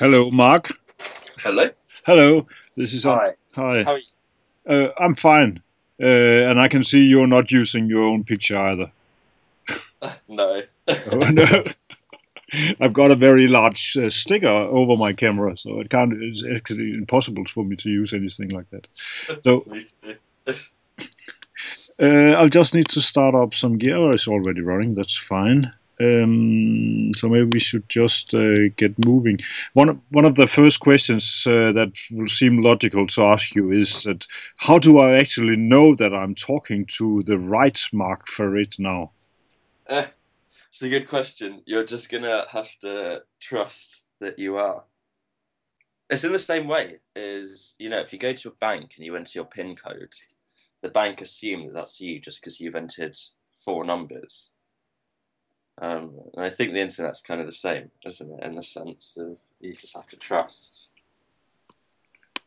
Hello, Mark. Hello. Hello. This is Hi. Hi. How are you? Uh, I'm fine, uh, and I can see you're not using your own picture either. No. Oh, no. I've got a very large uh, sticker over my camera, so it can't. It's actually impossible for me to use anything like that. So uh, I'll just need to start up some gear. It's already running. That's fine. Um, so maybe we should just uh, get moving. One of, one of the first questions uh, that will seem logical to ask you is that how do I actually know that I'm talking to the right Mark Farid now? Eh, it's a good question. You're just gonna have to trust that you are. It's in the same way as you know, if you go to a bank and you enter your PIN code, the bank assumes that that's you just because you've entered four numbers. Um, and I think the internet's kind of the same, isn't it? In the sense of you just have to trust.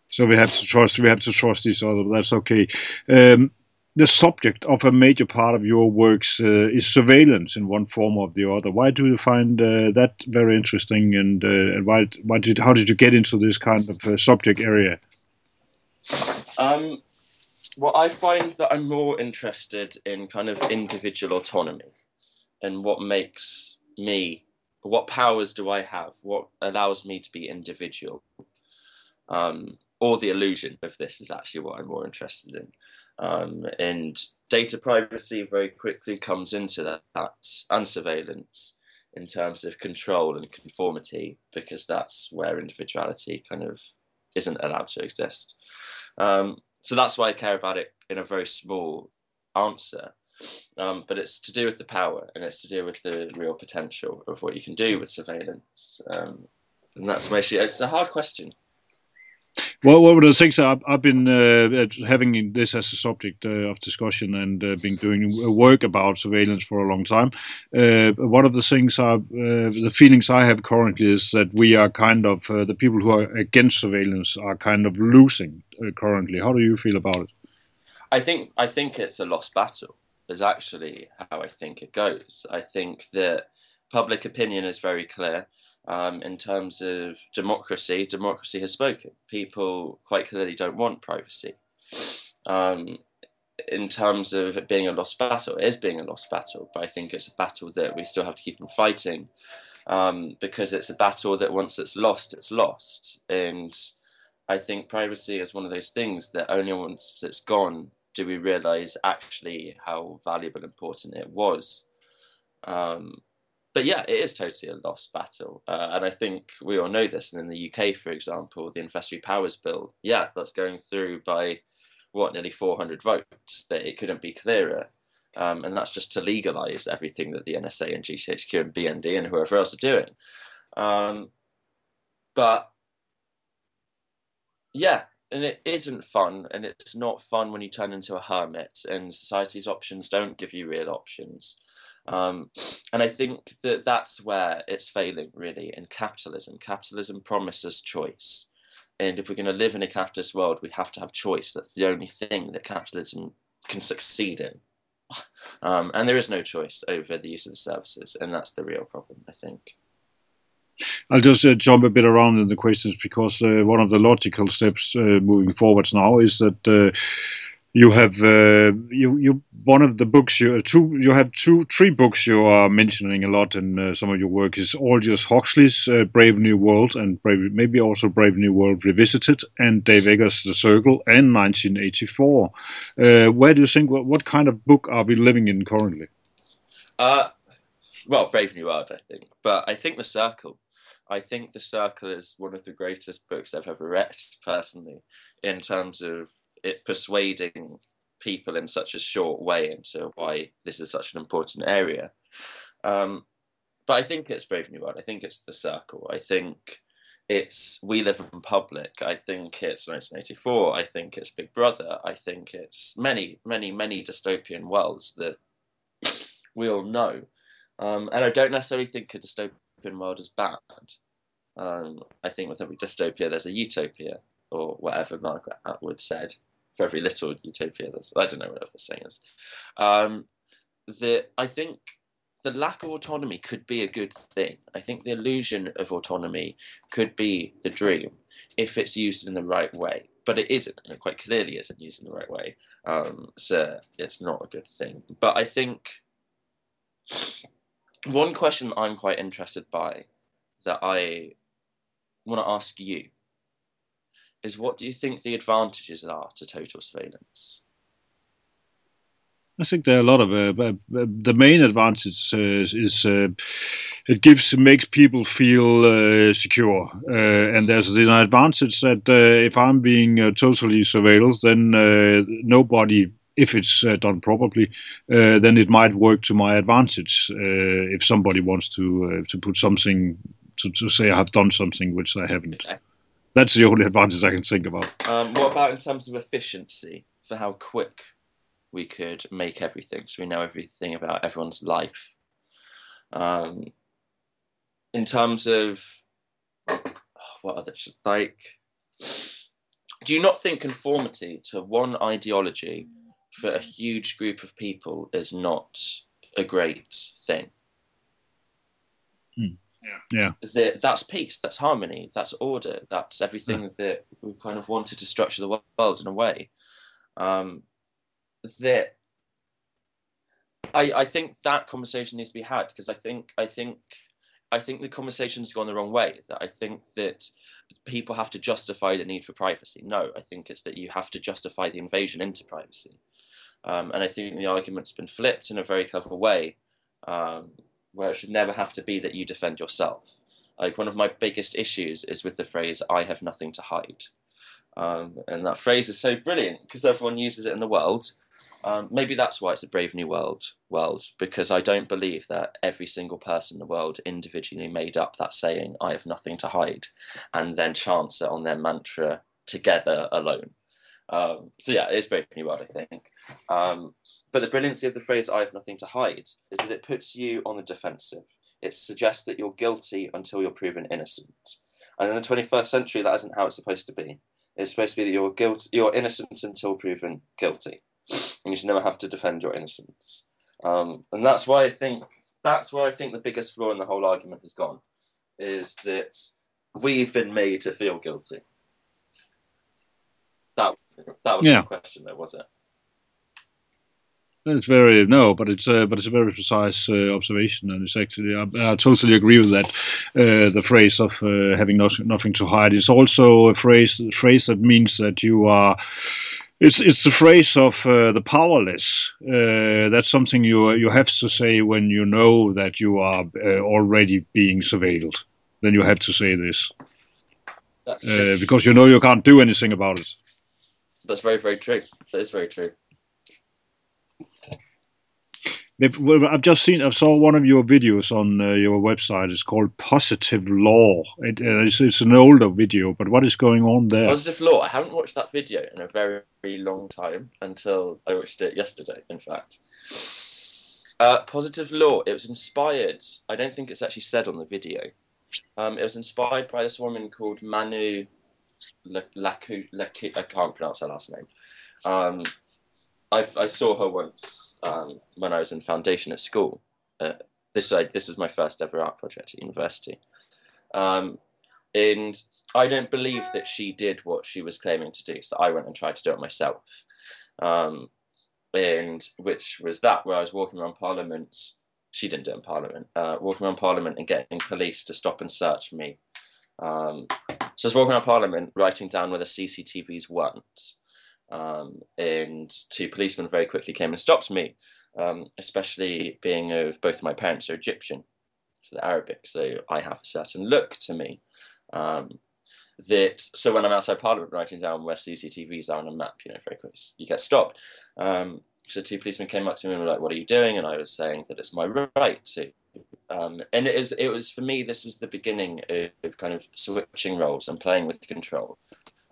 So we have to trust. We have to trust each other. That's okay. Um, the subject of a major part of your works uh, is surveillance in one form or the other. Why do you find uh, that very interesting, and, uh, and why, why did, how did you get into this kind of uh, subject area? Um, well, I find that I'm more interested in kind of individual autonomy and what makes me, what powers do I have, what allows me to be individual. Um, or the illusion of this is actually what I'm more interested in. Um, and data privacy very quickly comes into that, and surveillance in terms of control and conformity, because that's where individuality kind of isn't allowed to exist. Um, so that's why I care about it in a very small answer. Um, but it's to do with the power and it's to do with the real potential of what you can do with surveillance. Um, and that's basically it's a hard question. Well, one of the things I've, I've been uh, having this as a subject uh, of discussion and uh, been doing work about surveillance for a long time. Uh, one of the things, I, uh, the feelings I have currently is that we are kind of uh, the people who are against surveillance are kind of losing currently. How do you feel about it? I think I think it's a lost battle. Is actually how I think it goes. I think that public opinion is very clear um, in terms of democracy, democracy has spoken. People quite clearly don't want privacy. Um, in terms of it being a lost battle, it is being a lost battle, but I think it's a battle that we still have to keep on fighting um, because it's a battle that once it's lost, it's lost. And I think privacy is one of those things that only once it's gone do we realize actually how valuable and important it was. Um, but yeah, it is totally a lost battle. Uh, and I think we all know this. And in the UK, for example, the Investigatory Powers Bill, yeah, that's going through by what, nearly 400 votes, that it couldn't be clearer. Um, and that's just to legalise everything that the NSA and GCHQ and BND and whoever else are doing. Um, but yeah, and it isn't fun, and it's not fun when you turn into a hermit, and society's options don't give you real options. Um, and I think that that's where it's failing really in capitalism. Capitalism promises choice. And if we're going to live in a capitalist world, we have to have choice. That's the only thing that capitalism can succeed in. Um, and there is no choice over the use of the services, and that's the real problem, I think. I'll just uh, jump a bit around in the questions because uh, one of the logical steps uh, moving forwards now is that uh, you have uh, you you one of the books you two you have two three books you are mentioning a lot in uh, some of your work is Aldous Huxley's uh, Brave New World and Brave, maybe also Brave New World Revisited and Dave Eggers The Circle and 1984. Uh, where do you think what, what kind of book are we living in currently? Uh, well, Brave New World, I think, but I think The Circle. I think The Circle is one of the greatest books I've ever read personally in terms of it persuading people in such a short way into why this is such an important area. Um, but I think it's Brave New World. I think it's The Circle. I think it's We Live in Public. I think it's 1984. I think it's Big Brother. I think it's many, many, many dystopian worlds that we all know. Um, and I don't necessarily think a dystopian world is bad. Um, I think with every dystopia, there's a utopia, or whatever Margaret Atwood said for every little utopia. There's, I don't know what the saying is. Um, the I think the lack of autonomy could be a good thing. I think the illusion of autonomy could be the dream if it's used in the right way. But it isn't, and it quite clearly isn't used in the right way. Um, so it's not a good thing. But I think one question I'm quite interested by that I want to ask you is what do you think the advantages are to total surveillance? I think there are a lot of uh, uh the main advantage uh, is uh, it gives makes people feel uh, secure, uh, and there's an advantage that if I'm being totally surveilled, then nobody. If it's done properly, then it might work to my advantage. if somebody wants to to put something to, to say I have done something which I haven't. Okay. That's the only advantage I can think about. Um, what about in terms of efficiency for how quick we could make everything, so we know everything about everyone's life. Um, in terms of what other like, do you not think conformity to one ideology for a huge group of people is not a great thing? Hmm. Yeah. That, that's peace, that's harmony, that's order, that's everything yeah. that we kind of wanted to structure the world in a way. Um, that I, I think that conversation needs to be had because I think I think I think the conversation's gone the wrong way. That I think that people have to justify the need for privacy. No, I think it's that you have to justify the invasion into privacy. Um, and I think the argument's been flipped in a very clever way, um, where it should never have to be that you defend yourself. Like one of my biggest issues is with the phrase "I have nothing to hide," um, and that phrase is so brilliant because everyone uses it in the world, um, maybe that's why it's a brave new world world because I don't believe that every single person in the world individually made up that saying "I have nothing to hide," and then chants it on their mantra together alone. Um, so yeah, it is brave new world, I think. Um, but the brilliancy of the phrase "I have nothing to hide" is that it puts you on the defensive. It suggests that you're guilty until you're proven innocent. And in the 21st century, that isn't how it's supposed to be. It's supposed to be that you're guilt, you're innocent until proven guilty and you should never have to defend your innocence. Um, and that's why I think that's where I think the biggest flaw in the whole argument has gone, is that we've been made to feel guilty. That was, that was yeah. the question, though, was it? It's very no, but it's uh, but it's a very precise uh, observation, and it's actually I, I totally agree with that. Uh, the phrase of uh, having no, nothing to hide is also a phrase phrase that means that you are it's it's the phrase of uh, the powerless. Uh, that's something you you have to say when you know that you are uh, already being surveilled. Then you have to say this because you know you can't do anything about it. That's very very true. That is very true. I've just seen, I saw one of your videos on uh, your website. It's called Positive Law. It, uh, it's, it's, an older video, but what is going on there? Positive Law. I haven't watched that video in a very, very long time until I watched it yesterday, in fact. Uh, Positive Law. It was inspired, I don't think it's actually said on the video. Um, it was inspired by this woman called Manu Laku. I can't pronounce her last name. Um, I, I saw her once um, when I was in foundation at school. Uh, this this was my first ever art project at university, um, and I don't believe that she did what she was claiming to do. So I went and tried to do it myself, um, and which was that where I was walking around Parliament. She didn't do it in Parliament. Uh, walking around Parliament and getting police to stop and search me. Um, so I was walking around Parliament, writing down where the CCTVs weren't. Um, and two policemen very quickly came and stopped me, um, especially being of both of my parents are Egyptian, so they're Arabic, so I have a certain look to me. Um, that so when I'm outside Parliament writing down where CCTVs are on a map, you know, very quickly you get stopped. Um, so two policemen came up to me and were like, "What are you doing?" And I was saying that it's my right to. Um, and it is it was for me this was the beginning of, kind of switching roles and playing with control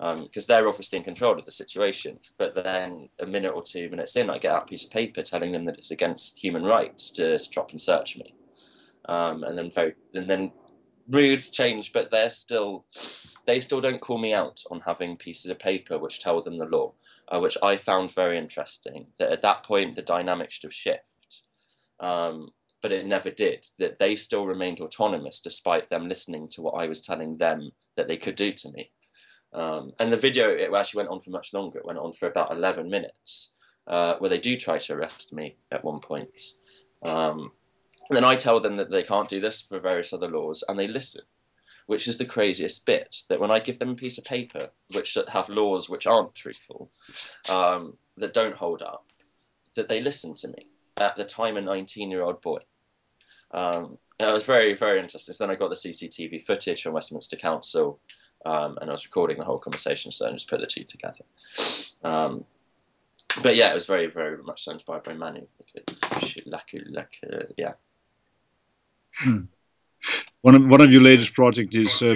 because um, they're obviously in control of the situation. But then a minute or two minutes in, I get out a piece of paper telling them that it's against human rights to stop and search me. Um, and then very, and then moods change, but they're still, they still don't call me out on having pieces of paper which tell them the law, uh, which I found very interesting. That at that point the dynamic should have shifted. Um, but it never did. That they still remained autonomous despite them listening to what I was telling them that they could do to me. Um, and the video it actually went on for much longer. It went on for about 11 minutes, uh, where they do try to arrest me at one point. Um, then I tell them that they can't do this for various other laws, and they listen, which is the craziest bit. That when I give them a piece of paper which have laws which aren't truthful, um, that don't hold up, that they listen to me. At the time, a 19-year-old boy. Um, it was very, very interesting. So then I got the CCTV footage from Westminster Council, um, and I was recording the whole conversation, so I just put the two together. Um, but yeah, it was very, very much so inspired by Manu. Like, like, uh, yeah. Hmm. One of one of your latest project is uh,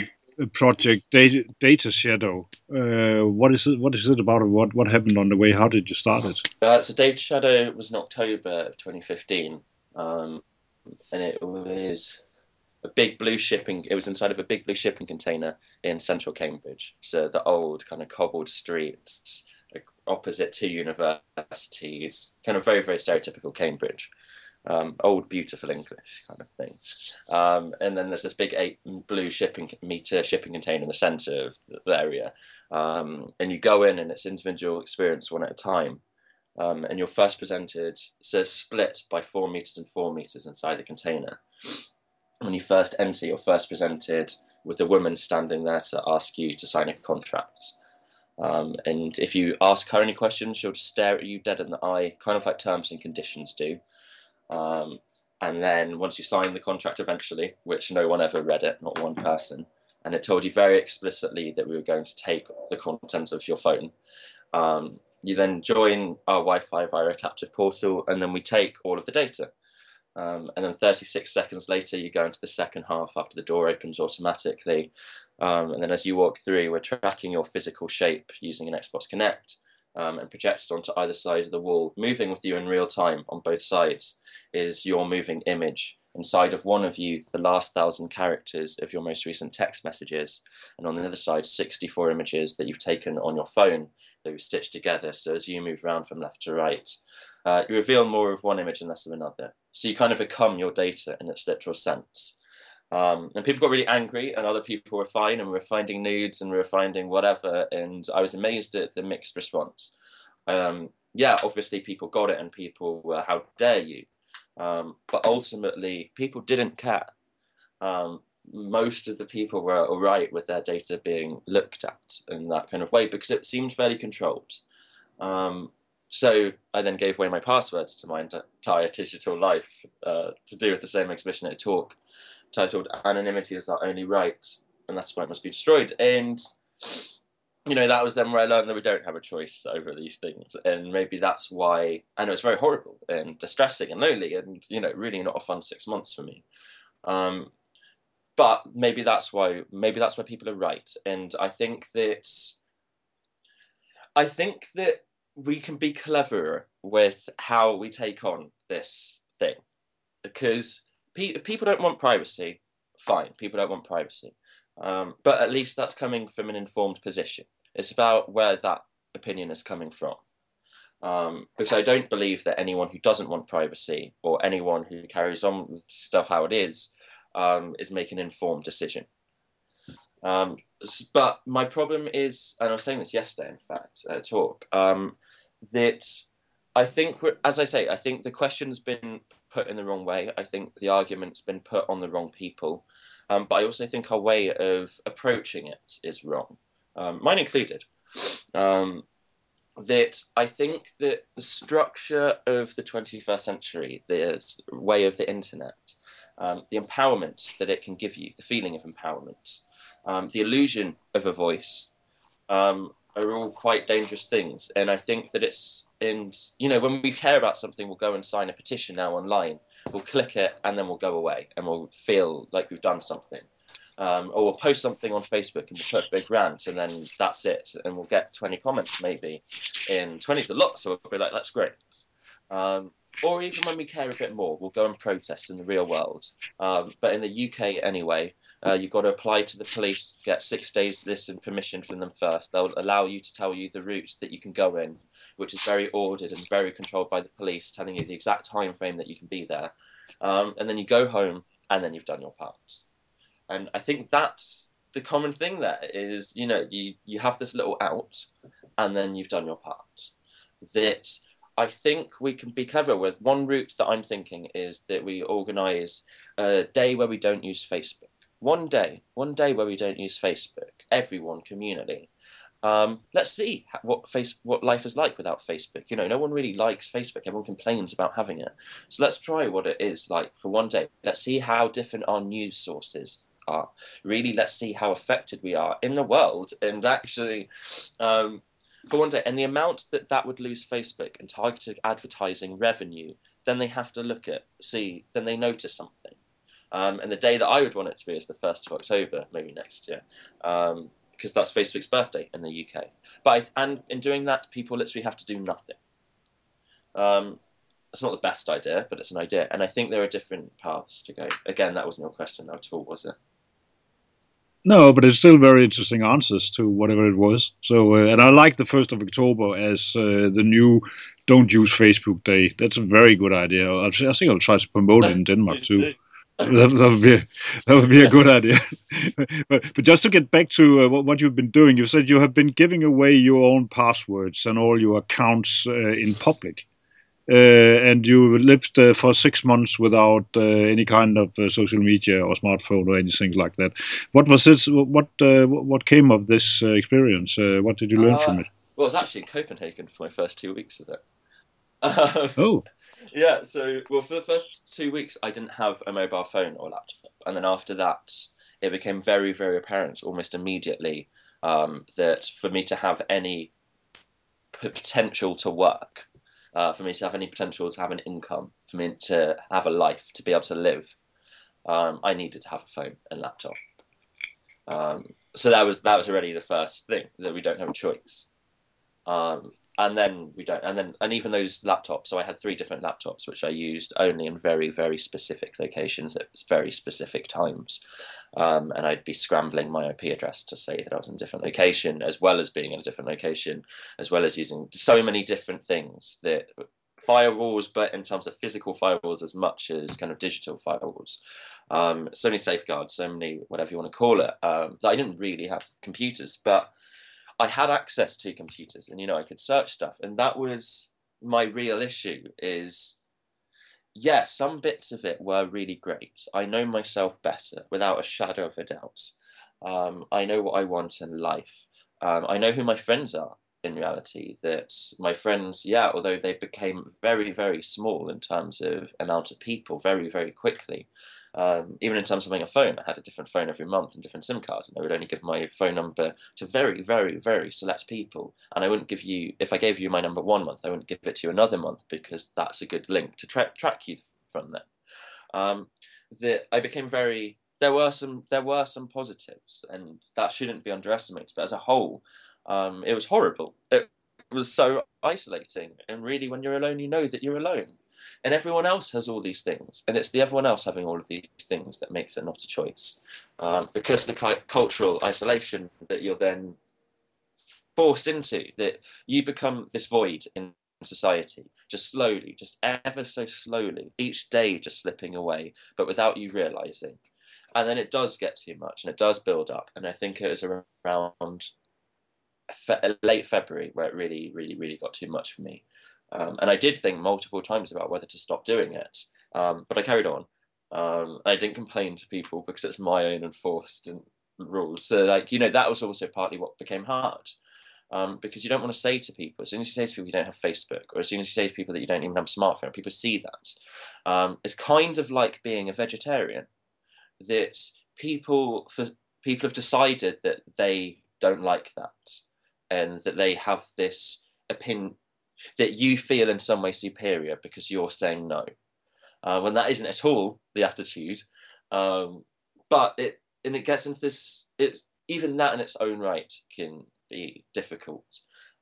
project data, data shadow. Uh, what is it? What is it about? What what happened on the way? How did you start it? Uh, so data shadow was in October 2015, um, and it was a big blue shipping. It was inside of a big blue shipping container in central Cambridge. So the old kind of cobbled streets opposite two universities, kind of very very stereotypical Cambridge um, old beautiful English kind of thing. Um, and then there's this big eight blue shipping meter shipping container in the centre of the area, um, and you go in and it's individual experience one at a time. Um, and you're first presented, so split by four meters and four meters inside the container. When you first enter, you're first presented with a woman standing there to ask you to sign a contract. Um, and if you ask her any questions, she'll just stare at you dead in the eye, kind of like terms and conditions do. Um, and then once you sign the contract eventually, which no one ever read it, not one person, and it told you very explicitly that we were going to take the contents of your phone. Um, you then join our Wi-Fi via a captive portal, and then we take all of the data. Um, and then 36 seconds later, you go into the second half after the door opens automatically. Um, and then as you walk through, we're tracking your physical shape using an Xbox Kinect um, and projected onto either side of the wall, moving with you in real time on both sides is your moving image. Inside of one of you, the last thousand characters of your most recent text messages, and on the other side, 64 images that you've taken on your phone that you've stitched together. So as you move around from left to right, uh, you reveal more of one image and less of another. So you kind of become your data in its literal sense. Um, and people got really angry, and other people were fine, and we were finding nudes and we were finding whatever. And I was amazed at the mixed response. Um, yeah, obviously people got it, and people were, "How dare you?" Um, but ultimately, people didn't care. Most of the people were all right with their data being looked at in that kind of way because it seemed fairly controlled. Um, so I then gave away my passwords to my entire digital life uh, to do with the same exhibition at a talk titled Anonymity is Our Only Right, and that's why it must be destroyed. And you know, that was then where I learned that we don't have a choice over these things. And maybe that's why I know it's very horrible and distressing and lonely and, you know, really not a fun six months for me. Um, but maybe that's why maybe that's why people are right. And I think that I think that we can be cleverer with how we take on this thing. Because pe- people don't want privacy. Fine, people don't want privacy. Um, but at least that's coming from an informed position. It's about where that opinion is coming from. Um, because I don't believe that anyone who doesn't want privacy or anyone who carries on with stuff how it is um, is make an informed decision. Um, but my problem is, and I was saying this yesterday, in fact, at a talk, um, that I think, as I say, I think the question's been put in the wrong way. I think the argument's been put on the wrong people. Um, but I also think our way of approaching it is wrong, um, mine included. Um, that I think that the structure of the 21st century, the way of the internet, um, the empowerment that it can give you, the feeling of empowerment, um, the illusion of a voice, um, are all quite dangerous things. And I think that it's, and you know, when we care about something, we'll go and sign a petition now online we'll click it and then we'll go away and we'll feel like we've done something. Um, or we'll post something on Facebook and we'll put a big rant and then that's it. And we'll get 20 comments maybe. In 20 is a lot, so we'll be like, that's great. Um, or even when we care a bit more, we'll go and protest in the real world. Um, but in the UK anyway, uh, you've got to apply to the police, get six days written permission from them first. They'll allow you to tell you the routes that you can go in which is very ordered and very controlled by the police, telling you the exact time frame that you can be there. um, and then you go home, and then you've done your part. And I think that's the common thing there is, you know, you, you have this little out, and then you've done your part. That I think we can be clever with. One route that I'm thinking is that we organise a day where we don't use Facebook. One day, one day where we don't use Facebook, everyone communally. Um, let's see what face what life is like without Facebook. You know, no one really likes Facebook. Everyone complains about having it. So let's try what it is like for one day. Let's see how different our news sources are. Really, let's see how affected we are in the world, and actually, um, for one day, and the amount that that would lose Facebook and targeted advertising revenue, then they have to look at, see, then they notice something. Um, and the day that I would want it to be is the 1st of October, maybe next year, because um, that's Facebook's birthday in the UK. But I, and in doing that, people literally have to do nothing. Um, it's not the best idea, but it's an idea. And I think there are different paths to go. Again, that wasn't your question at all, was it? No, but it's still very interesting answers to whatever it was. So, uh, and I like the first of October as uh, the new "Don't Use Facebook Day." That's a very good idea. I'll, I think I'll try to promote it in Denmark too. that, that, would be a, that would be a good idea. but, but just to get back to uh, what, what, you've been doing, you said you have been giving away your own passwords and all your accounts uh, in public. Uh, and you lived uh, for six months without uh, any kind of social media or smartphone or anything like that. What was this? What what came of this experience? what did you learn from it? Well, it was actually in Copenhagen for my first two weeks of it. oh. Yeah, so well for the first two weeks I didn't have a mobile phone or laptop, and then after that it became very very apparent almost immediately um, that for me to have any potential to work, uh, for me to have any potential to have an income, for me to have a life, to be able to live, um, I needed to have a phone and laptop. Um, so that was that was already the first thing that we don't have a choice. Um, and then we don't and then and even those laptops so i had three different laptops which i used only in very very specific locations at very specific times. Um, and i'd be scrambling my ip address to say that i was in a different location as well as being in a different location as well as using so many different things that firewalls but in terms of physical firewalls as much as kind of digital firewalls. Um, so many safeguards so many whatever you want to call it um, that i didn't really have computers but I had access to computers and you know I could search stuff and that was my real issue is yeah some bits of it were really great. I know myself better without a shadow of a doubt. Um, I know what I want in life. Um, I know who my friends are in reality that my friends yeah although they became very very small in terms of amount of people very very quickly um, even in terms of having a phone, I had a different phone every month and different SIM card, and I would only give my phone number to very, very, very select people. And I wouldn't give you, if I gave you my number one month, I wouldn't give it to you another month because that's a good link to tra- track you from them. Um, that I became very. There were some. There were some positives, and that shouldn't be underestimated. But as a whole, um, it was horrible. It was so isolating, and really, when you're alone, you know that you're alone and everyone else has all these things. And it's the everyone else having all of these things that makes it not a choice. Um, because the cultural isolation that you're then forced into that you become this void in society just slowly just ever so slowly each day just slipping away but without you realizing. And then it does get too much and it does build up. And i think it was around late february where it really really really got too much for me um, and I did think multiple times about whether to stop doing it, um, but I carried on. Um, I didn't complain to people because it's my own enforced rules. So, like you know, that was also partly what became hard. Um, because you don't want to say to people, as soon as you say to people you don't have Facebook, or as soon as you say to people that you don't even have a smartphone, people see that. Um, it's kind of like being a vegetarian, that people for people have decided that they don't like that, and that they have this opinion that you feel in some way superior because you're saying no, uh, when that isn't at all the attitude. Um, but it and it gets into this. It's even that in its own right can be difficult.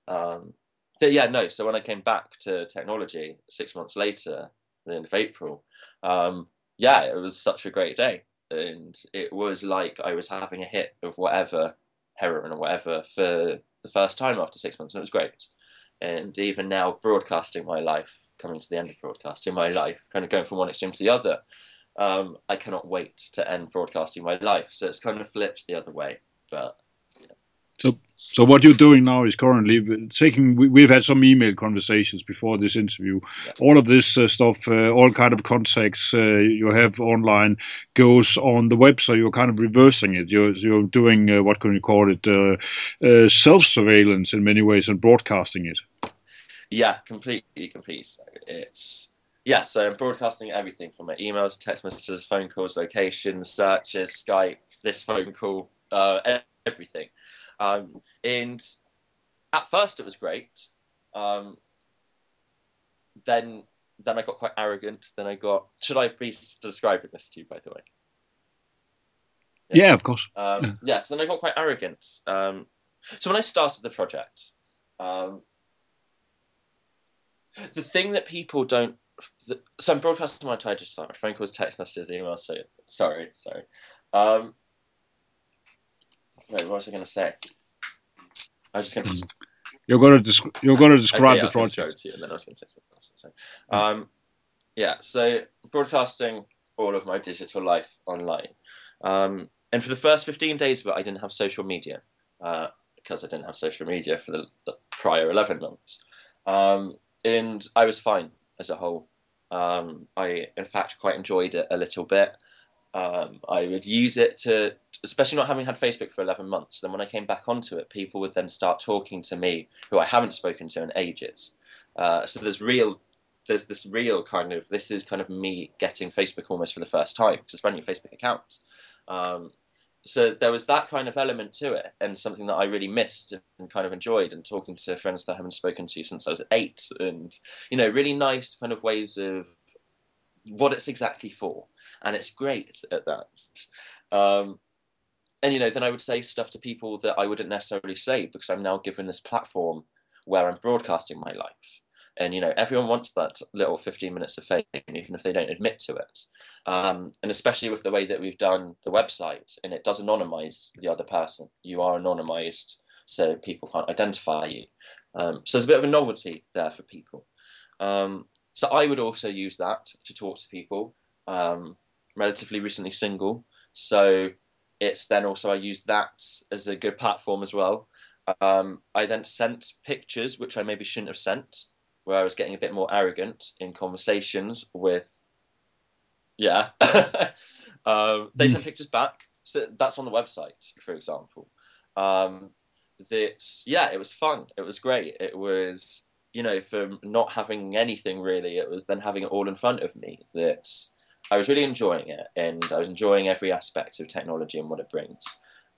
Um, so yeah, no. So when I came back to technology six months later, the end of April, um, yeah, it was such a great day, and it was like I was having a hit of whatever heroin or whatever for the first time after six months, and it was great and even now broadcasting my life coming to the end of broadcasting my life, kind of going from one extreme to the other. Um, I cannot wait to end broadcasting my life. So it's kind of flipped the other way. But so, so what you're doing now is currently taking. We, have had some email conversations before this interview. Yeah. All of this uh, stuff, uh, all kind of contacts uh, you have online, goes on the web. So you're kind of reversing it. You're you're doing uh, what can you call it? Uh, uh, self surveillance in many ways and broadcasting it. Yeah, completely, completely. It's yeah. So I'm broadcasting everything from my emails, text messages, phone calls, locations, searches, Skype, this phone call, everything. Um, and at first it was great. Um, then then I got quite arrogant. Then I got. Should I be describing this to you, by the way? Yeah, yeah of course. Um, yeah. yeah. So then I got quite arrogant. Um, so when I started the project, um, the thing that people don't. The, so I'm broadcasting my entire just phone calls, text messages, emails. So sorry, sorry. Um, Wait, what was I going to say? I was just going to. You're going to desc- you're going to describe okay, the project. To you, and then I was going to say something else. So, um, yeah, so broadcasting all of my digital life online, um, and for the first 15 days of it, I didn't have social media uh, because I didn't have social media for the, the prior 11 months, um, and I was fine as a whole. Um, I, in fact, quite enjoyed it a little bit. Um, I would use it to, especially not having had Facebook for 11 months. Then when I came back onto it, people would then start talking to me who I haven't spoken to in ages. Uh, so there's real, there's this real kind of, this is kind of me getting Facebook almost for the first time, just running a Facebook account. Um, so there was that kind of element to it and something that I really missed and kind of enjoyed and talking to friends that I haven't spoken to since I was eight and, you know, really nice kind of ways of what it's exactly for and it's great at that. Um, and you know, then I would say stuff to people that I wouldn't necessarily say because I'm now given this platform where I'm broadcasting my life. And you know, everyone wants that little 15 minutes of fame, even if they don't admit to it. Um, and especially with the way that we've done the website, and it does anonymize the other person. You are anonymized, so people can't identify you. Um, so there's a bit of a novelty there for people. Um, so I would also use that to talk to people. Um, relatively recently single, so it's then also I use that as a good platform as well. Um, I then sent pictures which I maybe shouldn't have sent, where I was getting a bit more arrogant in conversations with. Yeah, um, they sent pictures back, so that's on the website, for example. Um, that yeah, it was fun. It was great. It was you know from not having anything really, it was then having it all in front of me. That I was really enjoying it, and I was enjoying every aspect of technology and what it brings.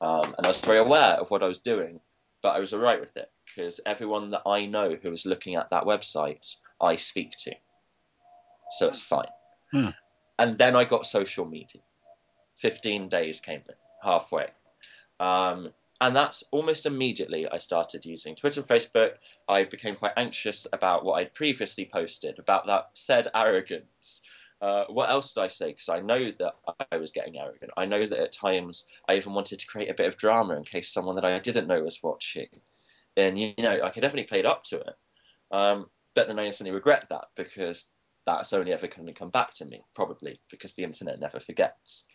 Um, and I was very aware of what I was doing, but I was alright with it because everyone that I know who is looking at that website, I speak to, so it's fine. Hmm. And then I got social media. Fifteen days came in halfway. Um, and that's almost immediately I started using Twitter and Facebook. I became quite anxious about what I'd previously posted about that said arrogance uh, what else did I say? Because I know that I was getting arrogant. I know that at times I even wanted to create a bit of drama in case someone that I didn't know was watching. And, you know, I could definitely played up to it. Um, but then I instantly regret that because that's only ever going to come back to me, probably, because the internet never forgets.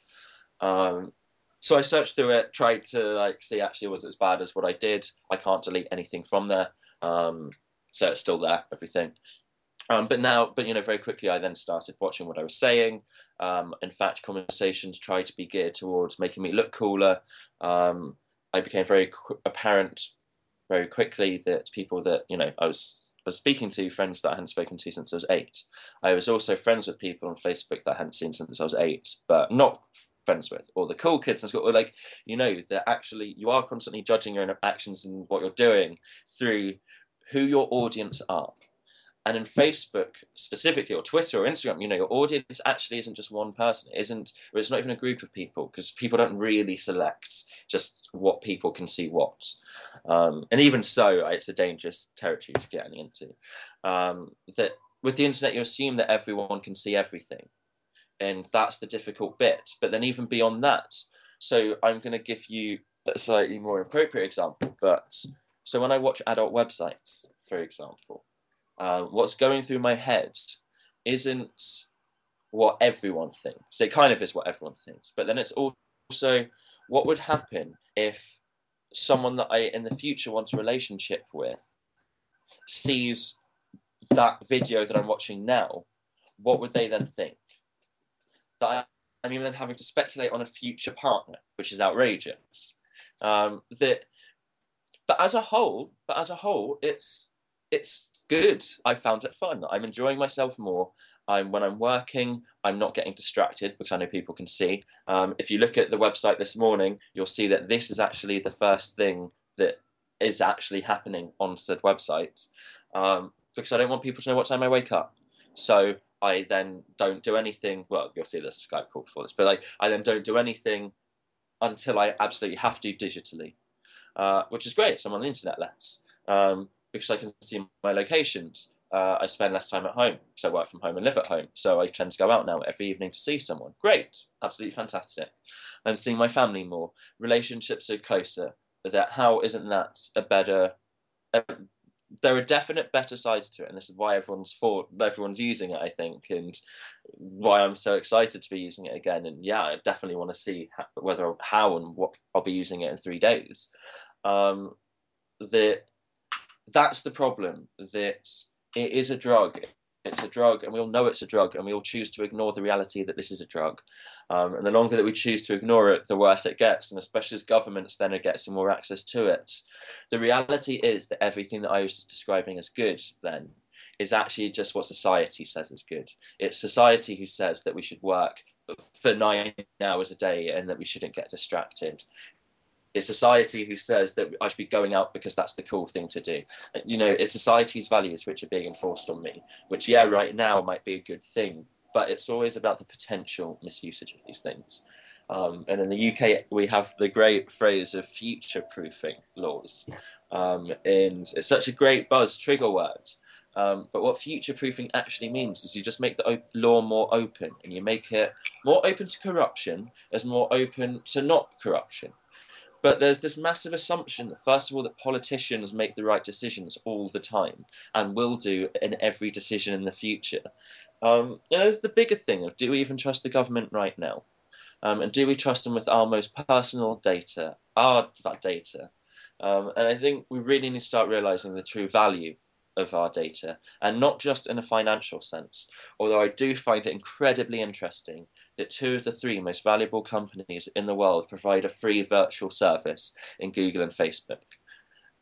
Um, so I searched through it, tried to like see actually was it as bad as what I did. I can't delete anything from there, um, so it's still there, everything. Um, but now, but you know, very quickly, I then started watching what I was saying. Um, in fact, conversations tried to be geared towards making me look cooler. Um, I became very qu- apparent very quickly that people that you know I was was speaking to friends that I hadn't spoken to since I was eight. I was also friends with people on Facebook that I hadn't seen since I was eight, but not friends with, or the cool kids in school, or like you know that actually you are constantly judging your own actions and what you're doing through who your audience are and in Facebook specifically, or Twitter or Instagram, you know, your audience actually isn't just one person. It isn't, or it's not even a group of people because people don't really select just what people can see what. Um, and even so, it's a dangerous territory to get into. Um, that with the internet, you assume that everyone can see everything, and that's the difficult bit. But then even beyond that, so I'm going to give you a slightly more appropriate example. But so when I watch adult websites, for example uh, what's going through my head isn't what everyone thinks. It kind of is what everyone thinks, but then it's also what would happen if someone that I in the future want a relationship with sees that video that I'm watching now, what would they then think? That I'm even then having to speculate on a future partner, which is outrageous. Um, that, but as a whole, but as a whole, it's it's good. I found it fun. I'm enjoying myself more. I'm when I'm working, I'm not getting distracted because I know people can see. Um, if you look at the website this morning, you'll see that this is actually the first thing that is actually happening on said website um, because I don't want people to know what time I wake up. So I then don't do anything. Well, you'll see there's a Skype call before this, but like I then don't do anything until I absolutely have to digitally, uh, which is great. So I'm on the internet less um, because I can see my locations. Uh, I spend less time at home because I work from home and live at home. So I tend to go out now every evening to see someone. Great, absolutely fantastic. I'm seeing my family more. Relationships are closer. That how isn't that a better? A, there are definite better sides to it, and this is why everyone's for everyone's using it. I think, and why I'm so excited to be using it again. And yeah, I definitely want to see how, whether how and what I'll be using it in three days. Um, that that's the problem. That it is a drug. It's a drug, and we all know it's a drug, and we all choose to ignore the reality that this is a drug. Um, and the longer that we choose to ignore it, the worse it gets, and especially as governments then get some more access to it. The reality is that everything that I was just describing as good then is actually just what society says is good. It's society who says that we should work for nine hours a day and that we shouldn't get distracted. It's society who says that I should be going out because that's the cool thing to do. You know, it's society's values which are being enforced on me, which, yeah, right now might be a good thing, but it's always about the potential misusage of these things. Um, and in the UK, we have the great phrase of future proofing laws. Um, and it's such a great buzz trigger word. Um, but what future proofing actually means is you just make the op- law more open and you make it more open to corruption as more open to not corruption. But there's this massive assumption that, first of all, that politicians make the right decisions all the time and will do in every decision in the future. Um, there's the bigger thing of do we even trust the government right now? Um, and do we trust them with our most personal data, our data? Um, and I think we really need to start realizing the true value of our data, and not just in a financial sense. Although I do find it incredibly interesting that two of the three most valuable companies in the world provide a free virtual service in Google and Facebook.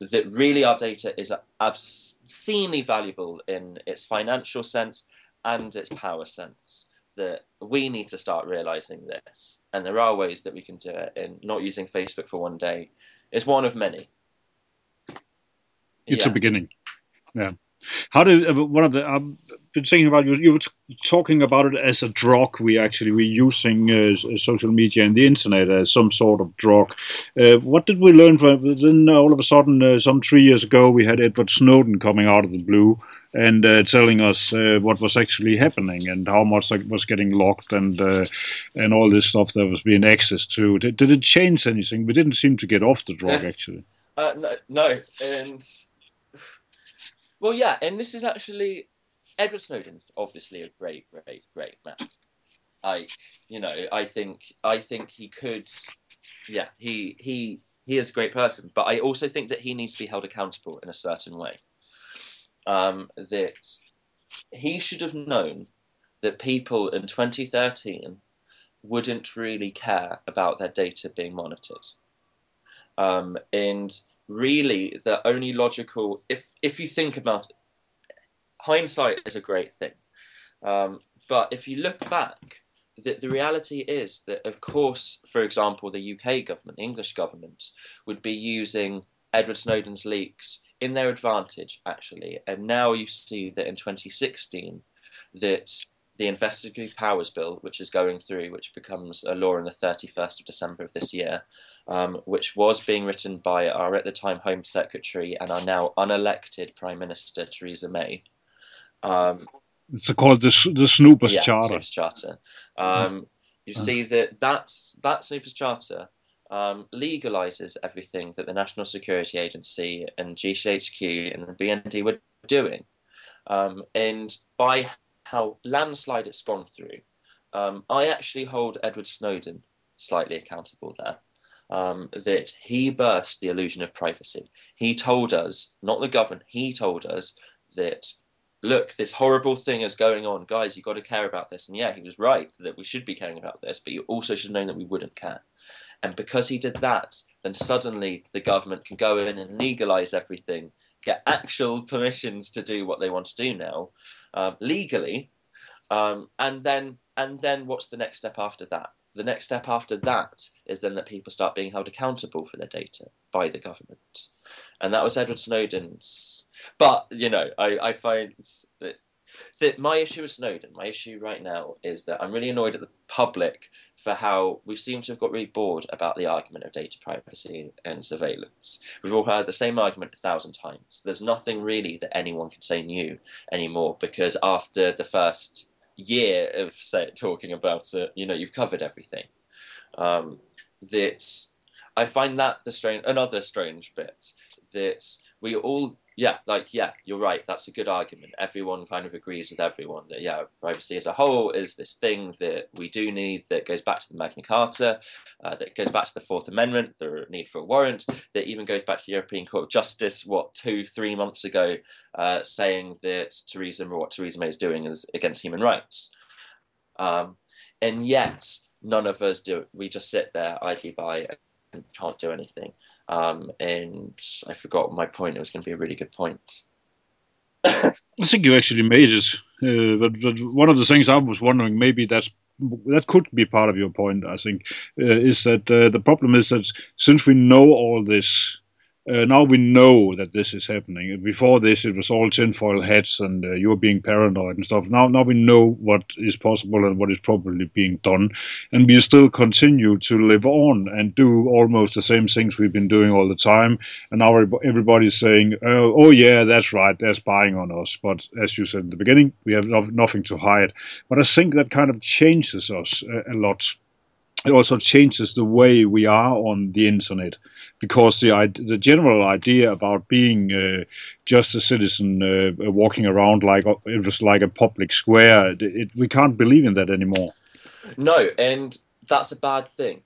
That really our data is obscenely valuable in its financial sense and its power sense. That we need to start realizing this, and there are ways that we can do it. And not using Facebook for one day is one of many. It's yeah. a beginning. Yeah. How did uh, one of the been thinking about you? You were talking about it as a drug. We actually we're using uh, social media and the internet as some sort of drug. Uh, what did we learn from? Then all of a sudden, uh, some three years ago, we had Edward Snowden coming out of the blue and uh, telling us uh, what was actually happening and how much was getting locked and and all this stuff that was being access to. Did, did, it change anything? We didn't seem to get off the drug actually. no, no, and well, yeah, and this is actually Edward Snowden, obviously a great, great, great man. I, you know, I think I think he could, yeah, he he he is a great person, but I also think that he needs to be held accountable in a certain way. Um, that he should have known that people in 2013 wouldn't really care about their data being monitored. Um, and really the only logical if if you think about it hindsight is a great thing um, but if you look back the, the reality is that of course for example the uk government english government would be using edward snowden's leaks in their advantage actually and now you see that in 2016 that the Investigative Powers Bill, which is going through, which becomes a law on the 31st of December of this year, um, which was being written by our at the time Home Secretary and our now unelected Prime Minister Theresa May. Um, it's called the the Snoopers yeah, Charter. Snoopers Charter. Um, you see that that that Snoopers Charter um, legalizes everything that the National Security Agency and GCHQ and the BND were doing. um, and by how landslide it's gone through, um, I actually hold Edward Snowden slightly accountable there. Um, that he burst the illusion of privacy. He told us, not the government, he told us that, look, this horrible thing is going on. Guys, you've got to care about this. And yeah, he was right that we should be caring about this, but you also should know that we wouldn't care. And because he did that, then suddenly the government can go in and legalize everything, get actual permissions to do what they want to do now, um, legally, um, and then and then what's the next step after that? The next step after that is then that people start being held accountable for their data by the government, and that was Edward Snowden's. But you know, I, I find that that my issue with Snowden, my issue right now is that I'm really annoyed at the public for how we seem to have got really bored about the argument of data privacy and surveillance. We've all heard the same argument a thousand times. There's nothing really that anyone can say new anymore because after the first year of say, talking about it, you know, you've covered everything. Um, that I find that the strange, another strange bit that we all yeah, like yeah, you're right. That's a good argument. Everyone kind of agrees with everyone that yeah, privacy as a whole is this thing that we do need that goes back to the Magna Carta, uh, that goes back to the Fourth Amendment, the need for a warrant, that even goes back to the European Court of Justice. What two, three months ago, uh, saying that Theresa, what Theresa May is doing is against human rights, um, and yet none of us do. It. We just sit there idly by and can't do anything. Um, and I forgot my point. It was going to be a really good point. I think you actually made it. Uh, but, but, one of the things I was wondering, maybe that's that could be part of your point. I think uh, is that uh, the problem is that since we know all this uh, now we know that this is happening. Before this, it was all tinfoil hats and uh, you are being paranoid and stuff. Now, now we know what is possible and what is probably being done, and we still continue to live on and do almost the same things we've been doing all the time. And now everybody's saying, "Oh, oh yeah, that's right, they're spying on us." But as you said in the beginning, we have nothing to hide. But I think that kind of changes us a lot it also changes the way we are on the internet because the the general idea about being uh, just a citizen uh, walking around like it was like a public square it, it, we can't believe in that anymore. No and that's a bad thing.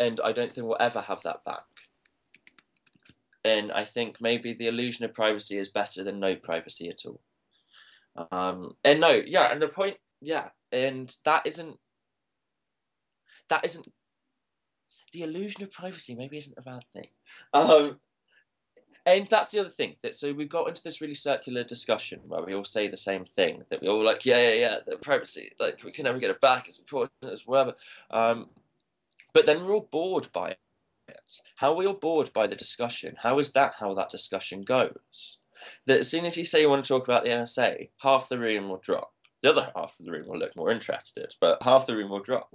And i don't think we'll ever have that back. And i think maybe the illusion of privacy is better than no privacy at all. Um, and no yeah and the point yeah and that isn't that isn't the illusion of privacy. Maybe isn't a bad thing. Um, and that's the other thing. That so we got into this really circular discussion where we all say the same thing. That we all like, yeah, yeah, yeah, the privacy. Like we can never get it back. It's important. as whatever. Um, but then we're all bored by it. How are we all bored by the discussion? How is that how that discussion goes? That as soon as you say you want to talk about the NSA, half the room will drop. The other half of the room will look more interested, but half the room will drop.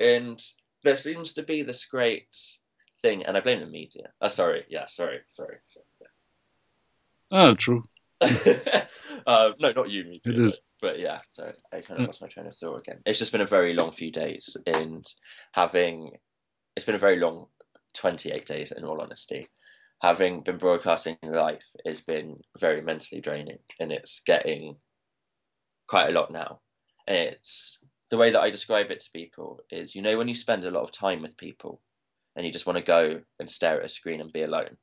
And there seems to be this great thing, and I blame the media. Oh, sorry, yeah, sorry, sorry, sorry. Yeah. Oh, true. uh, no, not you, media. It is. But, but yeah, so I kind of mm. lost my train of thought again. It's just been a very long few days, and having it's been a very long 28 days, in all honesty. Having been broadcasting live, it's been very mentally draining, and it's getting quite a lot now. It's the way that I describe it to people is you know when you spend a lot of time with people and you just want to go and stare at a screen and be alone.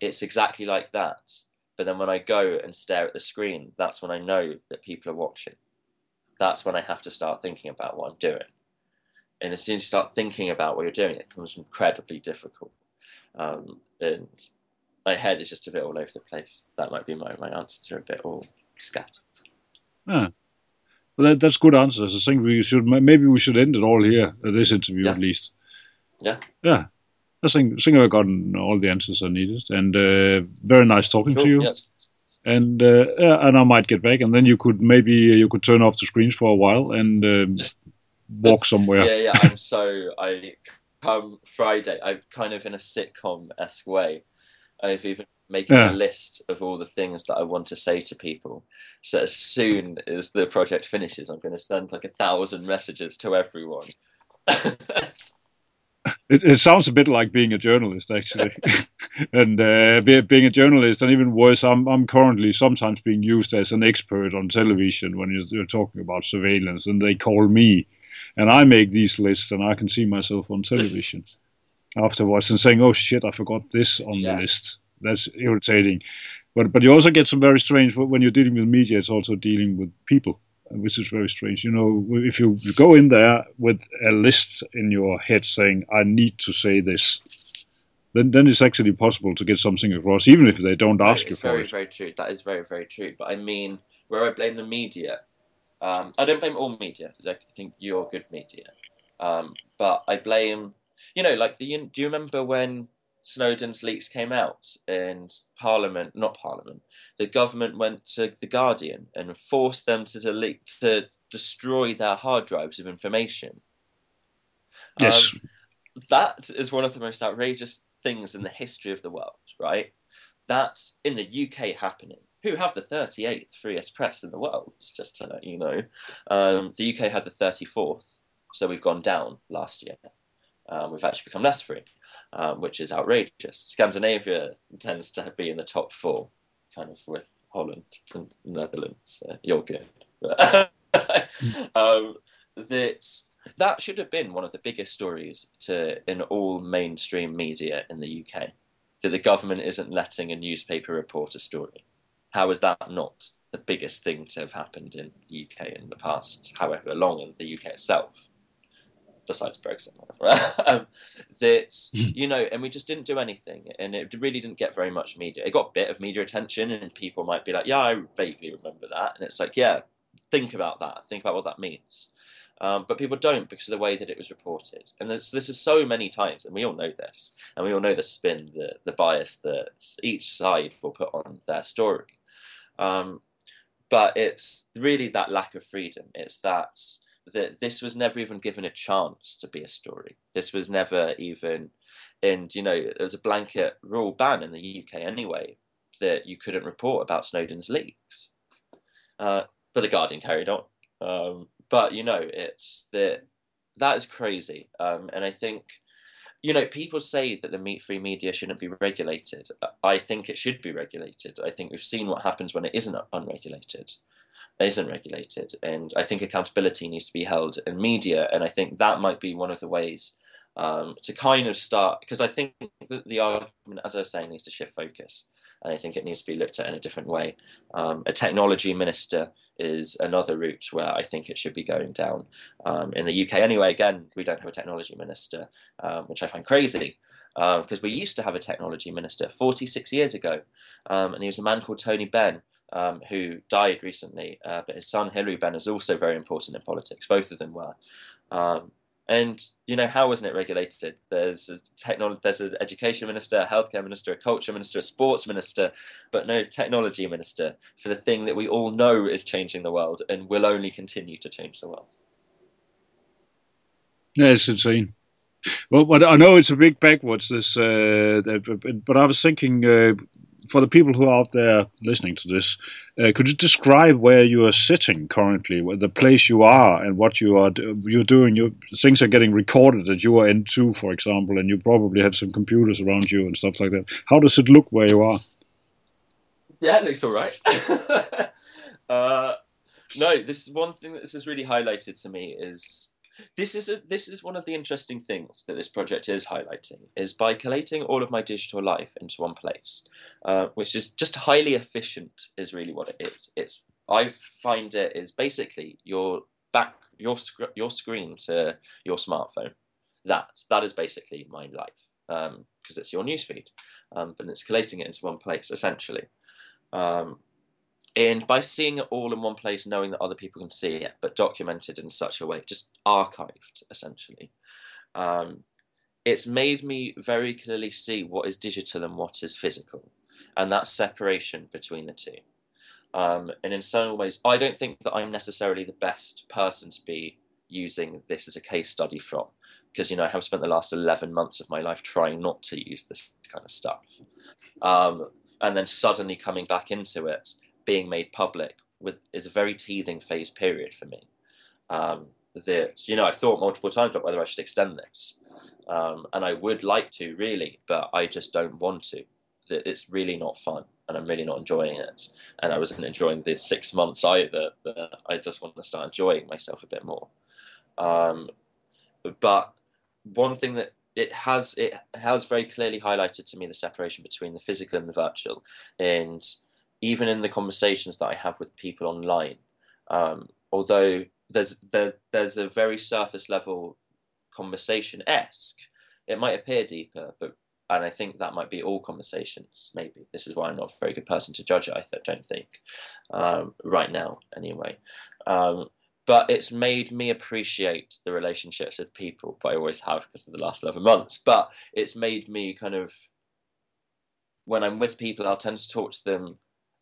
It's exactly like that. But then when I go and stare at the screen, that's when I know that people are watching. That's when I have to start thinking about what I'm doing. And as soon as you start thinking about what you're doing, it becomes incredibly difficult. Um, and my head is just a bit all over the place. That might be my, my answers are a bit all scattered. Yeah. Well, that, that's good answers. I think we should maybe we should end it all here. Uh, this interview yeah. at least. Yeah. Yeah. I think I think I've gotten all the answers I needed, and uh, very nice talking cool. to you. Yes. And uh, and I might get back, and then you could maybe you could turn off the screens for a while and uh, walk somewhere. Yeah, yeah. I'm so I come Friday. I'm kind of in a sitcom esque way. I've even making yeah. a list of all the things that I want to say to people. So as soon as the project finishes, I'm going to send like a thousand messages to everyone. it, it, sounds a bit like being a journalist, actually. and uh, being a journalist, and even worse, I'm, I'm currently sometimes being used as an expert on television when you're, you're, talking about surveillance, and they call me, and I make these lists, and I can see myself on television afterwards and saying, "Oh shit, I forgot this on yeah. the list." That's irritating. But but you also get some very strange when you're dealing with media. It's also dealing with people which is very strange. You know, if you go in there with a list in your head saying, I need to say this, then, then it's actually possible to get something across, even if they don't ask you for very, it. Very, very true. That is very, very true. But I mean, where I blame the media, um, I don't blame all media. I think you're good media. Um, but I blame, you know, like the. Do you remember when Snowden's leaks came out and Parliament, not Parliament, the government went to the Guardian and forced them to delete, to destroy their hard drives of information. Yes, um, that is one of the most outrageous things in the history of the world. Right, that's in the UK happening. Who have the 38th freest press in the world? Just to let you know, um, the UK had the 34th, so we've gone down last year. Um, we've actually become less free um, which is outrageous. Scandinavia tends to be in the top four, kind of with Holland and Netherlands. Uh, you're good. um, that that should have been one of the biggest stories to in all mainstream media in the UK. That the government isn't letting a newspaper report a story. How is that not the biggest thing to have happened in the UK in the past, however long in the UK itself? Besides Brexit, um, that hmm. you know, and we just didn't do anything, and it really didn't get very much media. It got a bit of media attention, and people might be like, "Yeah, I vaguely remember that," and it's like, "Yeah, think about that. Think about what that means." Um, but people don't because of the way that it was reported, and this, this is so many times, and we all know this, and we all know the spin, the the bias that each side will put on their story. Um, but it's really that lack of freedom. It's that that this was never even given a chance to be a story. This was never even, and you know, there was a blanket rule ban in the UK anyway that you couldn't report about Snowden's leaks. Uh, but the Guardian carried on. Um, but you know, it's that that is crazy, um, and I think. You know, people say that the meat free media shouldn't be regulated. I think it should be regulated. I think we've seen what happens when it isn't unregulated isn't regulated. And I think accountability needs to be held in media. And I think that might be one of the ways um, to kind of start, because I think that the argument, as I was saying, needs to shift focus. And I think it needs to be looked at in a different way. Um, a technology minister is another route where I think it should be going down. Um, in the UK, anyway, again, we don't have a technology minister, um, which I find crazy because uh, we used to have a technology minister 46 years ago, um, and he was a man called Tony Benn, um, who died recently, uh, but his son Hilary Benn is also very important in politics. Both of them were. Um, and you know how wasn't it regulated? There's a technology, there's an education minister, a healthcare minister, a culture minister, a sports minister, but no technology minister for the thing that we all know is changing the world and will only continue to change the world. Yeah, it's insane. Well, I know it's a big backwards. This, uh, but I was thinking uh, for the people who are out there listening to this, uh, could you describe where you are sitting currently, the place you are, and what you are you're doing? You things are getting recorded at your end too, for example, and you probably have some computers around you and stuff like that. How does it look where you are? Yeah, it looks all right. uh, no, this is one thing that this has really highlighted to me is this is a, this is one of the interesting things that this project is highlighting is by collating all of my digital life into one place, uh, which is just highly efficient. Is really what it is. It's I find it is basically your back your sc- your screen to your smartphone. That that is basically my life because um, it's your newsfeed, um, but it's collating it into one place essentially. Um, and by seeing it all in one place, knowing that other people can see it, but documented in such a way, just archived essentially, um, it's made me very clearly see what is digital and what is physical, and that separation between the two. Um, and in some ways, I don't think that I'm necessarily the best person to be using this as a case study from, because you know I have spent the last 11 months of my life trying not to use this kind of stuff, um, and then suddenly coming back into it being made public with is a very teething phase period for me. Um, that you know I've thought multiple times about whether I should extend this, Um, and I would like to really, but I just don't want to. It's really not fun, and I'm really not enjoying it. And I wasn't enjoying these six months either. I just want to start enjoying myself a bit more. Um, but one thing that it has it has very clearly highlighted to me the separation between the physical and the virtual, and even in the conversations that I have with people online, um, although there's there, there's a very surface level conversation esque, it might appear deeper, but and I think that might be all conversations. Maybe this is why I'm not a very good person to judge it. I don't think um, right now, anyway. Um, but it's made me appreciate the relationships with people. But I always have because of the last eleven months. But it's made me kind of when I'm with people, I'll tend to talk to them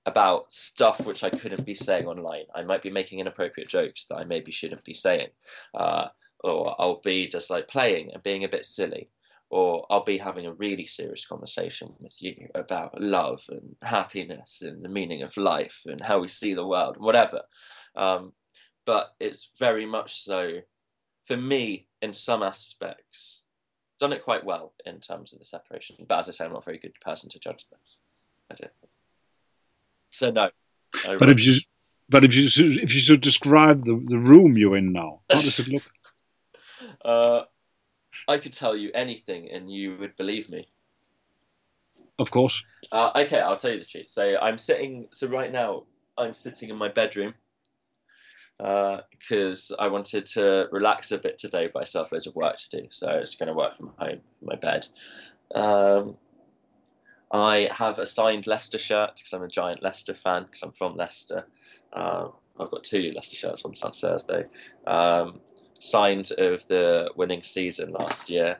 about stuff which I couldn't be saying online. I might be making inappropriate jokes that I maybe shouldn't be saying, uh, or I'll be just like playing and being a bit silly, or I'll be having a really serious conversation with you about love and happiness and the meaning of life and how we see the world whatever. Um, but it's very much so, for me, in some aspects, done it quite well in terms of the separation. But as I say, I'm not a very good person to judge this. I don't think. So no. but if you but if you if you should describe the, the room you're in now, how does it look? Uh, I could tell you anything and you would believe me. Of course. Uh, okay, I'll tell you the truth. So I'm sitting. So right now I'm sitting in my bedroom because uh, I wanted to relax a bit today, but I still have loads of work to do. So I was going to work from home, my bed. Um, I have a signed Leicester shirt because I'm a giant Leicester fan because I'm from Leicester. Um, I've got two Leicester shirts, one's downstairs Thursday. Um, signed of the winning season last year,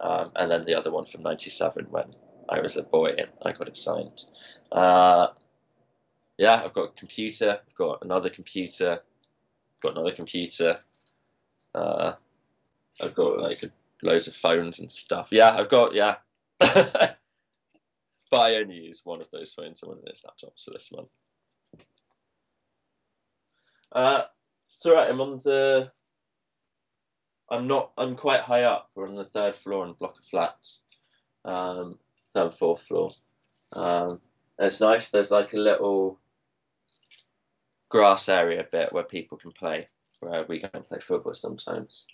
um, and then the other one from '97 when I was a boy and I got it signed. Uh, yeah, I've got a computer. I've got another computer. I've Got another computer. Uh, I've got like loads of phones and stuff. Yeah, I've got yeah. but I only use one of those phones and one of those laptops for this month. Uh, it's alright, I'm on the. I'm not. I'm quite high up. We're on the third floor in a block of flats. Um, third, fourth floor. Um, it's nice. There's like a little grass area bit where people can play, where we go and play football sometimes.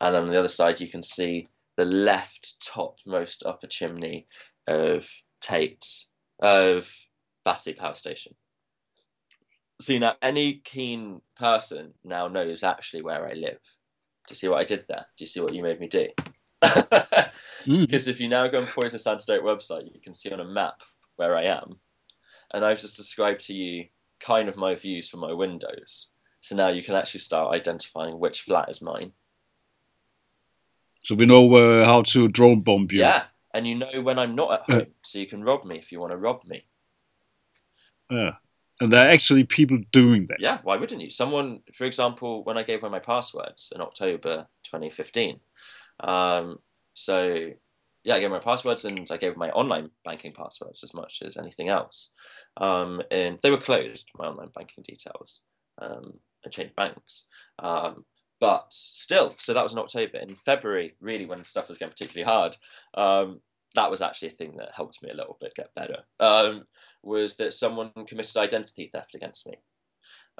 And then on the other side, you can see the left topmost upper chimney of Tate of Battersea Power Station. See now, any keen person now knows actually where I live. Do you see what I did there? Do you see what you made me do? Because mm. if you now go on Poisonous Antidote website, you can see on a map where I am, and I've just described to you kind of my views from my windows. So now you can actually start identifying which flat is mine. So we know uh, how to drone bomb you. Yeah, and you know when I'm not at home, so you can rob me if you want to rob me. Yeah, and there are actually people doing that. Yeah, why wouldn't you? Someone, for example, when I gave away my passwords in October 2015, um, so yeah, I gave my passwords and I gave my online banking passwords as much as anything else. Um, and they were closed, my online banking details. Um, I changed banks. Um, but still, so that was in October. In February, really, when stuff was getting particularly hard, um, that was actually a thing that helped me a little bit get better. Um, was that someone committed identity theft against me,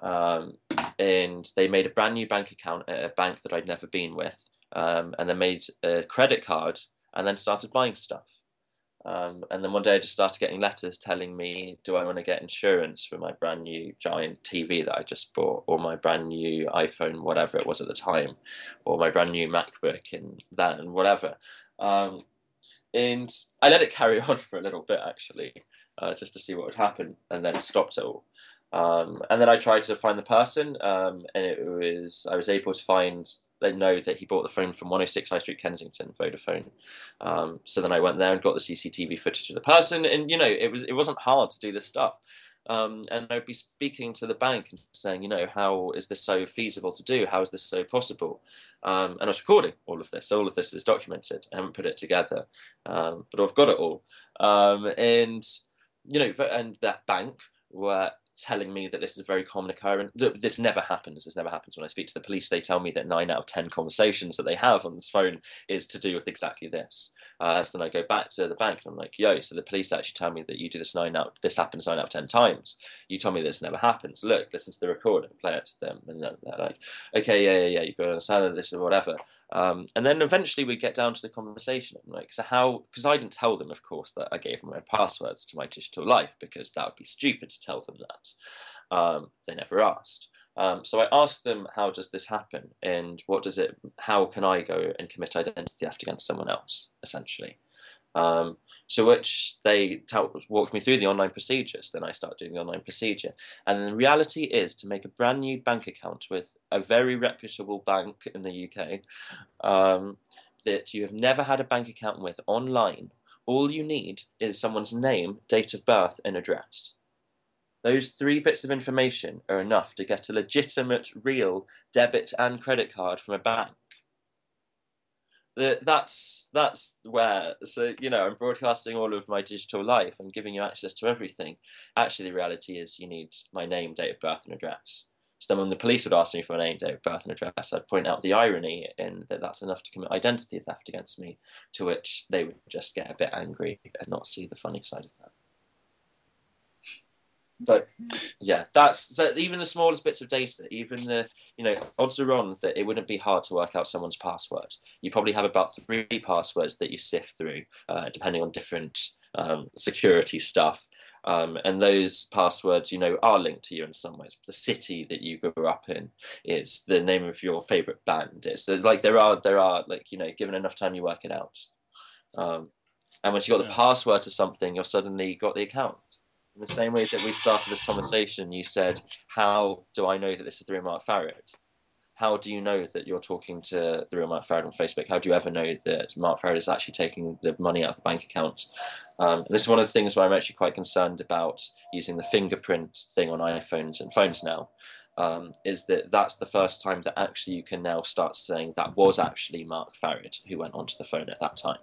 um, and they made a brand new bank account at a bank that I'd never been with, um, and they made a credit card and then started buying stuff. Um, and then one day I just started getting letters telling me, do I want to get insurance for my brand new giant TV that I just bought, or my brand new iPhone, whatever it was at the time, or my brand new MacBook and that and whatever. Um, and I let it carry on for a little bit actually, uh, just to see what would happen, and then stopped it all. Um, and then I tried to find the person, um, and it was I was able to find they know that he bought the phone from 106 High Street, Kensington, Vodafone. Um, so then I went there and got the CCTV footage of the person, and you know, it was it wasn't hard to do this stuff. Um, and I'd be speaking to the bank and saying, you know, how is this so feasible to do? How is this so possible? Um, and I was recording all of this. all of this is documented. I haven't put it together, um, but I've got it all. Um, and you know, and that bank were telling me that this is a very common occurrence. This never happens. This never happens when I speak to the police. They tell me that nine out of ten conversations that they have on this phone is to do with exactly this. Uh, so then I go back to the bank and I'm like, yo, so the police actually tell me that you do this nine out, this happens nine out of ten times. You told me this never happens. Look, listen to the recording, play it to them, and they're like, okay, yeah, yeah, yeah, you've got to understand that this is whatever. Um, and then eventually we get down to the conversation. I'm like, so how? Because I didn't tell them, of course, that I gave them my passwords to my digital life because that would be stupid to tell them that. Um, they never asked. Um, so I asked them, how does this happen, and what does it? How can I go and commit identity theft against someone else, essentially? Um, so which they tell, walked me through the online procedures. Then I start doing the online procedure, and the reality is to make a brand new bank account with a very reputable bank in the UK um, that you have never had a bank account with online. All you need is someone's name, date of birth, and address. Those three bits of information are enough to get a legitimate, real debit and credit card from a bank. That's that's where so you know I'm broadcasting all of my digital life and giving you access to everything. Actually, the reality is you need my name, date of birth, and address. So then when the police would ask me for my name, date of birth, and address, I'd point out the irony in that that's enough to commit identity theft against me, to which they would just get a bit angry and not see the funny side of that but yeah, that's so even the smallest bits of data, even the you know odds are on that it wouldn't be hard to work out someone's password. You probably have about three passwords that you sift through, uh, depending on different um, security stuff. Um, and those passwords, you know, are linked to you in some ways. The city that you grew up in is the name of your favorite band. Is like there are there are like you know, given enough time, you work it out. Um, and once you got the password to something, you've suddenly got the account. In the same way that we started this conversation, you said, How do I know that this is the real Mark Farid? How do you know that you're talking to the real Mark Farid on Facebook? How do you ever know that Mark Farid is actually taking the money out of the bank account? Um, this is one of the things where I'm actually quite concerned about using the fingerprint thing on iPhones and phones now. Um, is that that's the first time that actually you can now start saying that was actually Mark Farid who went onto the phone at that time.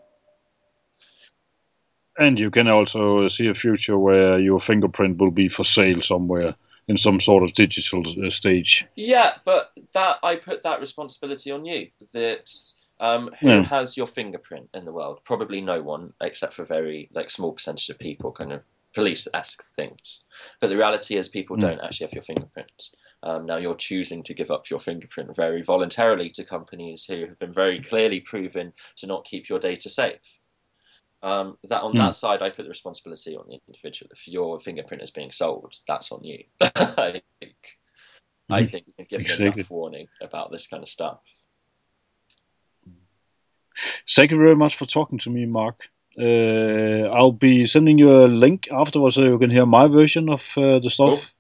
And you can also see a future where your fingerprint will be for sale somewhere in some sort of digital uh, stage. Yeah, but that I put that responsibility on you. That um, who yeah. has your fingerprint in the world? Probably no one, except for very like small percentage of people, kind of police-esque things. But the reality is, people mm. don't actually have your fingerprint. Um, now you're choosing to give up your fingerprint very voluntarily to companies who have been very clearly proven to not keep your data safe. Um, that on mm. that side, I put the responsibility on the individual. If your fingerprint is being sold, that's on you. I think, mm. I think you've exactly. enough warning about this kind of stuff. Thank you very much for talking to me, Mark. Uh, I'll be sending you a link afterwards so you can hear my version of uh, the stuff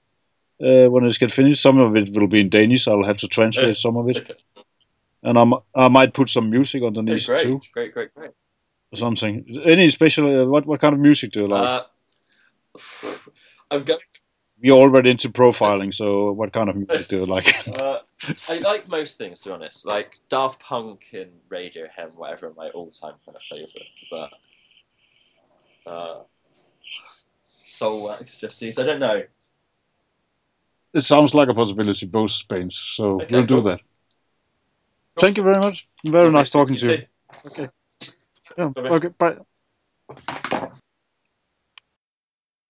cool. uh, when it's get finished. Some of it will be in Danish. I'll have to translate some of it, and I'm, I might put some music underneath great, too. Great, great, great or something. Any special? Uh, what what kind of music do you like? Uh, I'm going. You're already into profiling, so what kind of music do you like? uh, I like most things, to be honest. Like Daft Punk and Radiohead, whatever, are my all-time kind of favorite. But uh, Soulwax, Jesse. I don't know. It sounds like a possibility, both Spains. So okay, we'll cool. do that. Cool. Thank you very much. Very nice talking to you. Okay. Yeah, okay, bye.